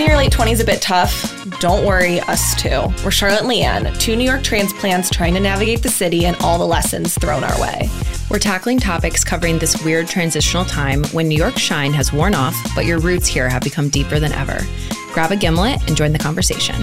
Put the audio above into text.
your late 20s is a bit tough, don't worry, us too. We're Charlotte and Leanne, two New York transplants trying to navigate the city and all the lessons thrown our way. We're tackling topics covering this weird transitional time when New York shine has worn off, but your roots here have become deeper than ever. Grab a gimlet and join the conversation.